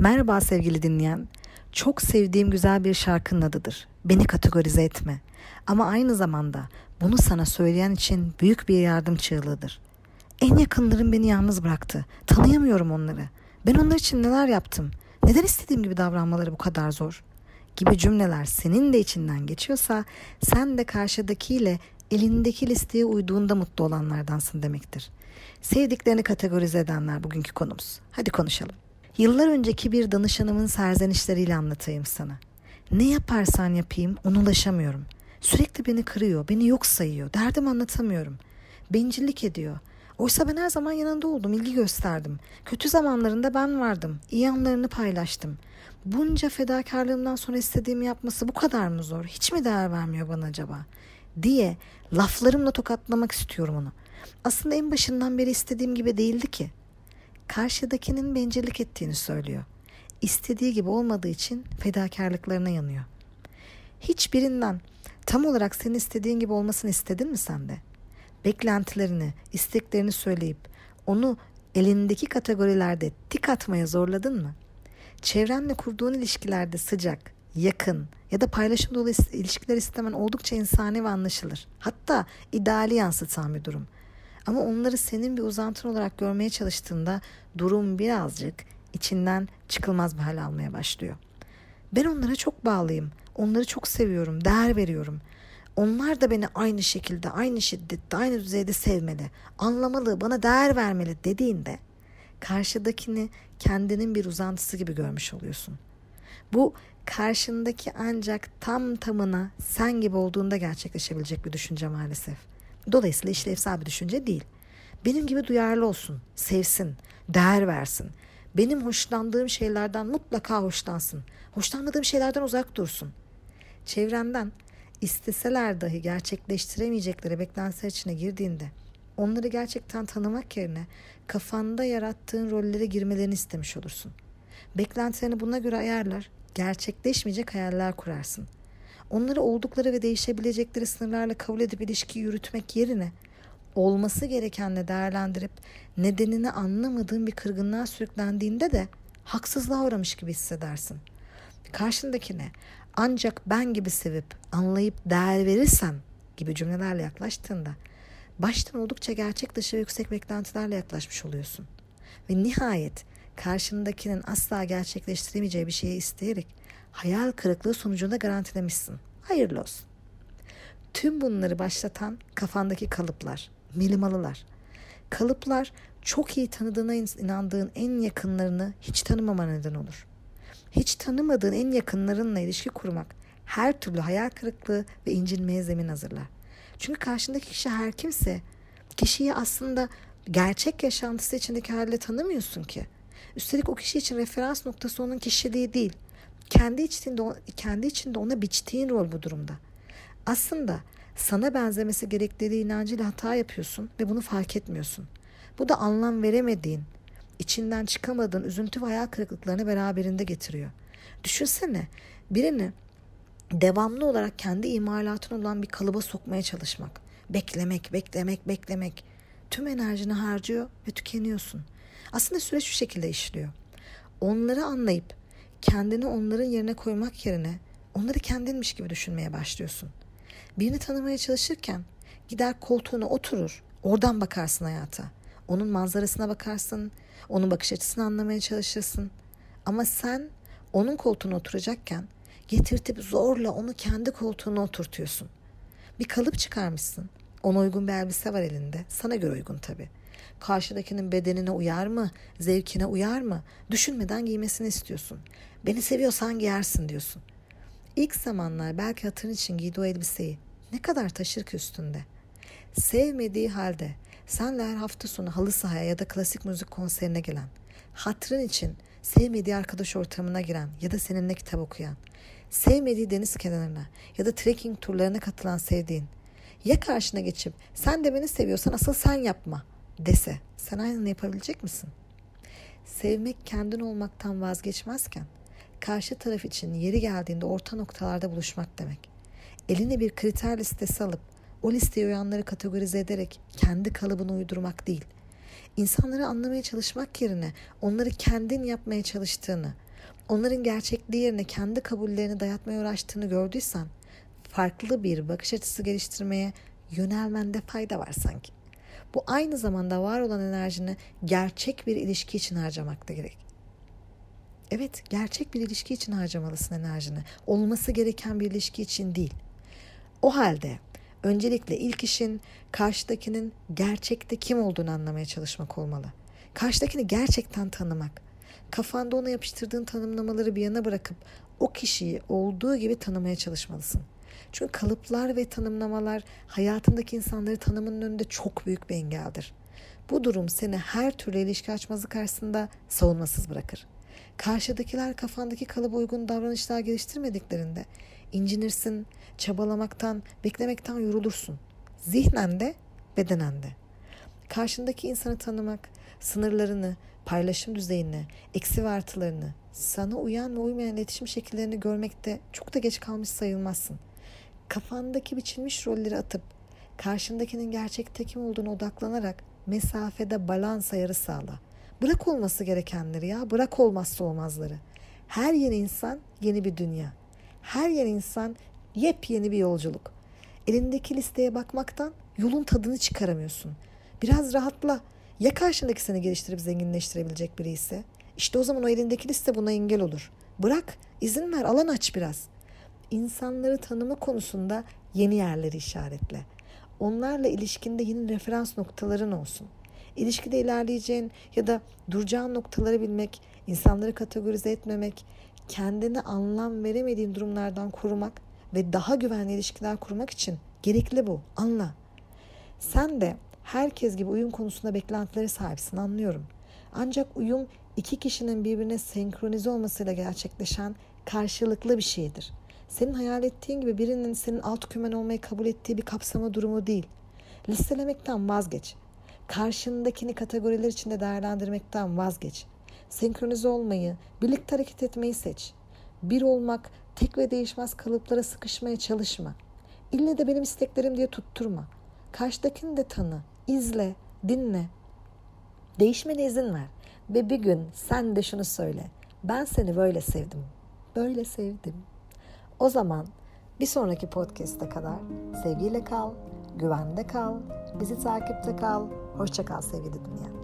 Merhaba sevgili dinleyen. Çok sevdiğim güzel bir şarkının adıdır. Beni kategorize etme. Ama aynı zamanda bunu sana söyleyen için büyük bir yardım çığlığıdır. En yakınlarım beni yalnız bıraktı. Tanıyamıyorum onları. Ben onlar için neler yaptım? Neden istediğim gibi davranmaları bu kadar zor? Gibi cümleler senin de içinden geçiyorsa sen de karşıdakiyle elindeki listeye uyduğunda mutlu olanlardansın demektir. Sevdiklerini kategorize edenler bugünkü konumuz. Hadi konuşalım. Yıllar önceki bir danışanımın serzenişleriyle anlatayım sana. Ne yaparsan yapayım ona ulaşamıyorum. Sürekli beni kırıyor, beni yok sayıyor, derdim anlatamıyorum. Bencillik ediyor. Oysa ben her zaman yanında oldum, ilgi gösterdim. Kötü zamanlarında ben vardım, iyi anlarını paylaştım. Bunca fedakarlığımdan sonra istediğimi yapması bu kadar mı zor? Hiç mi değer vermiyor bana acaba? Diye laflarımla tokatlamak istiyorum onu. Aslında en başından beri istediğim gibi değildi ki karşıdakinin bencillik ettiğini söylüyor. İstediği gibi olmadığı için fedakarlıklarına yanıyor. Hiçbirinden tam olarak senin istediğin gibi olmasını istedin mi sen de? Beklentilerini, isteklerini söyleyip onu elindeki kategorilerde tik atmaya zorladın mı? Çevrenle kurduğun ilişkilerde sıcak, yakın ya da paylaşım dolu ilişkiler istemen oldukça insani ve anlaşılır. Hatta ideali yansıtan bir durum. Ama onları senin bir uzantın olarak görmeye çalıştığında durum birazcık içinden çıkılmaz bir hal almaya başlıyor. Ben onlara çok bağlıyım. Onları çok seviyorum, değer veriyorum. Onlar da beni aynı şekilde, aynı şiddette, aynı düzeyde sevmeli, anlamalı, bana değer vermeli dediğinde karşıdakini kendinin bir uzantısı gibi görmüş oluyorsun. Bu karşındaki ancak tam tamına sen gibi olduğunda gerçekleşebilecek bir düşünce maalesef. Dolayısıyla işlevsel bir düşünce değil. Benim gibi duyarlı olsun, sevsin, değer versin. Benim hoşlandığım şeylerden mutlaka hoşlansın. Hoşlanmadığım şeylerden uzak dursun. Çevrenden isteseler dahi gerçekleştiremeyecekleri beklentiler içine girdiğinde onları gerçekten tanımak yerine kafanda yarattığın rollere girmelerini istemiş olursun. Beklentilerini buna göre ayarlar, gerçekleşmeyecek hayaller kurarsın.'' Onları oldukları ve değişebilecekleri sınırlarla kabul edip ilişki yürütmek yerine olması gerekenle değerlendirip nedenini anlamadığın bir kırgınlığa sürüklendiğinde de haksızlığa uğramış gibi hissedersin. Karşındakine ancak ben gibi sevip anlayıp değer verirsen gibi cümlelerle yaklaştığında baştan oldukça gerçek dışı ve yüksek beklentilerle yaklaşmış oluyorsun. Ve nihayet karşındakinin asla gerçekleştiremeyeceği bir şeyi isteyerek hayal kırıklığı sonucunda garantilemişsin. Hayırlı olsun. Tüm bunları başlatan kafandaki kalıplar, milimalılar. Kalıplar çok iyi tanıdığına inandığın en yakınlarını hiç tanımama neden olur. Hiç tanımadığın en yakınlarınla ilişki kurmak her türlü hayal kırıklığı ve incinmeye zemin hazırlar. Çünkü karşındaki kişi her kimse kişiyi aslında gerçek yaşantısı içindeki haliyle tanımıyorsun ki. Üstelik o kişi için referans noktası onun kişiliği değil kendi içinde kendi içinde ona biçtiğin rol bu durumda. Aslında sana benzemesi gerektiği inancıyla hata yapıyorsun ve bunu fark etmiyorsun. Bu da anlam veremediğin, içinden çıkamadığın üzüntü ve hayal kırıklıklarını beraberinde getiriyor. Düşünsene birini devamlı olarak kendi imalatın olan bir kalıba sokmaya çalışmak. Beklemek, beklemek, beklemek. Tüm enerjini harcıyor ve tükeniyorsun. Aslında süreç şu şekilde işliyor. Onları anlayıp kendini onların yerine koymak yerine onları kendinmiş gibi düşünmeye başlıyorsun. Birini tanımaya çalışırken gider koltuğuna oturur, oradan bakarsın hayata. Onun manzarasına bakarsın, onun bakış açısını anlamaya çalışırsın. Ama sen onun koltuğuna oturacakken getirtip zorla onu kendi koltuğuna oturtuyorsun. Bir kalıp çıkarmışsın. Ona uygun bir elbise var elinde. Sana göre uygun tabii karşıdakinin bedenine uyar mı, zevkine uyar mı düşünmeden giymesini istiyorsun. Beni seviyorsan giyersin diyorsun. İlk zamanlar belki hatırın için giydiği o elbiseyi ne kadar taşır ki üstünde. Sevmediği halde senle her hafta sonu halı sahaya ya da klasik müzik konserine gelen, hatırın için sevmediği arkadaş ortamına giren ya da seninle kitap okuyan, sevmediği deniz kenarına ya da trekking turlarına katılan sevdiğin, ya karşına geçip sen de beni seviyorsan asıl sen yapma dese sen aynını yapabilecek misin? Sevmek kendin olmaktan vazgeçmezken karşı taraf için yeri geldiğinde orta noktalarda buluşmak demek. Eline bir kriter listesi alıp o listeye uyanları kategorize ederek kendi kalıbını uydurmak değil. İnsanları anlamaya çalışmak yerine onları kendin yapmaya çalıştığını, onların gerçekliği yerine kendi kabullerini dayatmaya uğraştığını gördüysen farklı bir bakış açısı geliştirmeye yönelmende fayda var sanki. Bu aynı zamanda var olan enerjini gerçek bir ilişki için harcamakta gerek. Evet, gerçek bir ilişki için harcamalısın enerjini. Olması gereken bir ilişki için değil. O halde öncelikle ilk işin karşıdakinin gerçekte kim olduğunu anlamaya çalışmak olmalı. Karşıdakini gerçekten tanımak. Kafanda ona yapıştırdığın tanımlamaları bir yana bırakıp o kişiyi olduğu gibi tanımaya çalışmalısın. Çünkü kalıplar ve tanımlamalar hayatındaki insanları tanımının önünde çok büyük bir engeldir. Bu durum seni her türlü ilişki açmazı karşısında savunmasız bırakır. Karşıdakiler kafandaki kalıba uygun davranışlar geliştirmediklerinde incinirsin, çabalamaktan, beklemekten yorulursun. Zihnen de, bedenen de. Karşındaki insanı tanımak, sınırlarını, paylaşım düzeyini, eksi ve artılarını, sana uyan ve uymayan iletişim şekillerini görmekte çok da geç kalmış sayılmazsın. Kafandaki biçilmiş rolleri atıp karşındakinin gerçekte kim olduğunu odaklanarak mesafede balans ayarı sağla. Bırak olması gerekenleri ya, bırak olmazsa olmazları. Her yeni insan yeni bir dünya. Her yeni insan yepyeni bir yolculuk. Elindeki listeye bakmaktan yolun tadını çıkaramıyorsun. Biraz rahatla. Ya karşındaki seni geliştirip zenginleştirebilecek biri ise? İşte o zaman o elindeki liste buna engel olur. Bırak, izin ver, alan aç biraz. İnsanları tanıma konusunda yeni yerleri işaretle. Onlarla ilişkinde yeni referans noktaların olsun. İlişkide ilerleyeceğin ya da duracağın noktaları bilmek, insanları kategorize etmemek, kendine anlam veremediğin durumlardan korumak ve daha güvenli ilişkiler kurmak için gerekli bu. Anla. Sen de herkes gibi uyum konusunda beklentileri sahipsin anlıyorum. Ancak uyum iki kişinin birbirine senkronize olmasıyla gerçekleşen karşılıklı bir şeydir. Senin hayal ettiğin gibi birinin senin alt kümen olmayı kabul ettiği bir kapsama durumu değil. Listelemekten vazgeç. Karşındakini kategoriler içinde değerlendirmekten vazgeç. Senkronize olmayı, birlikte hareket etmeyi seç. Bir olmak, tek ve değişmez kalıplara sıkışmaya çalışma. İlle de benim isteklerim diye tutturma. Karşıdakini de tanı, izle, dinle. Değişmene izin ver. Ve bir gün sen de şunu söyle. Ben seni böyle sevdim. Böyle sevdim. O zaman bir sonraki podcast'e kadar sevgiyle kal, güvende kal, bizi takipte kal. Hoşça kal sevgili dünya.